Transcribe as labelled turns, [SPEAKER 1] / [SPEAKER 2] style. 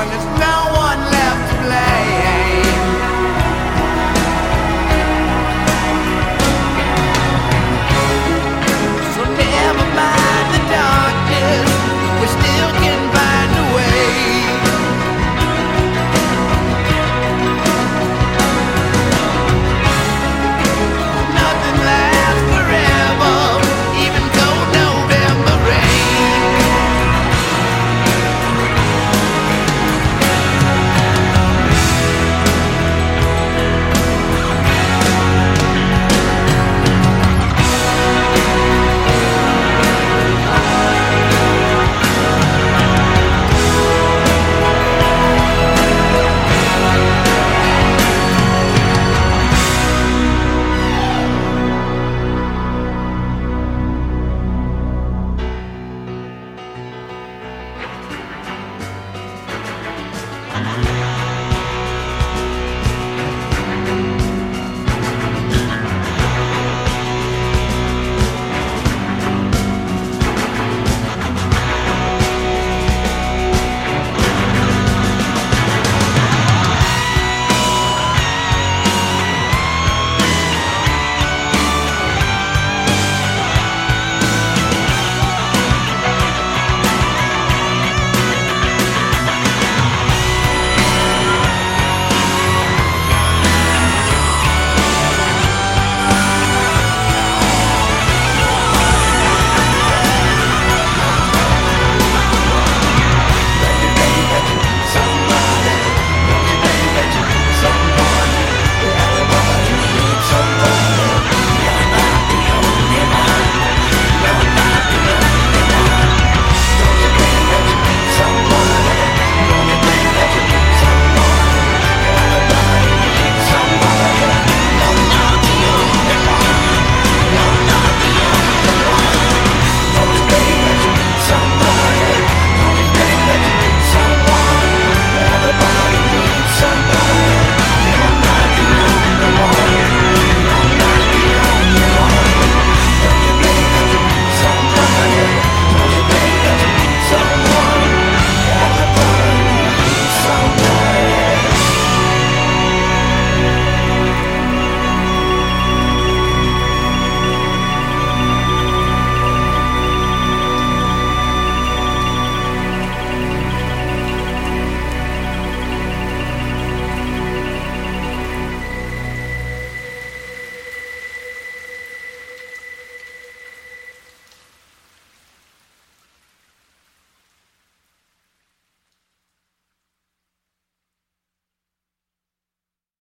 [SPEAKER 1] when it's down.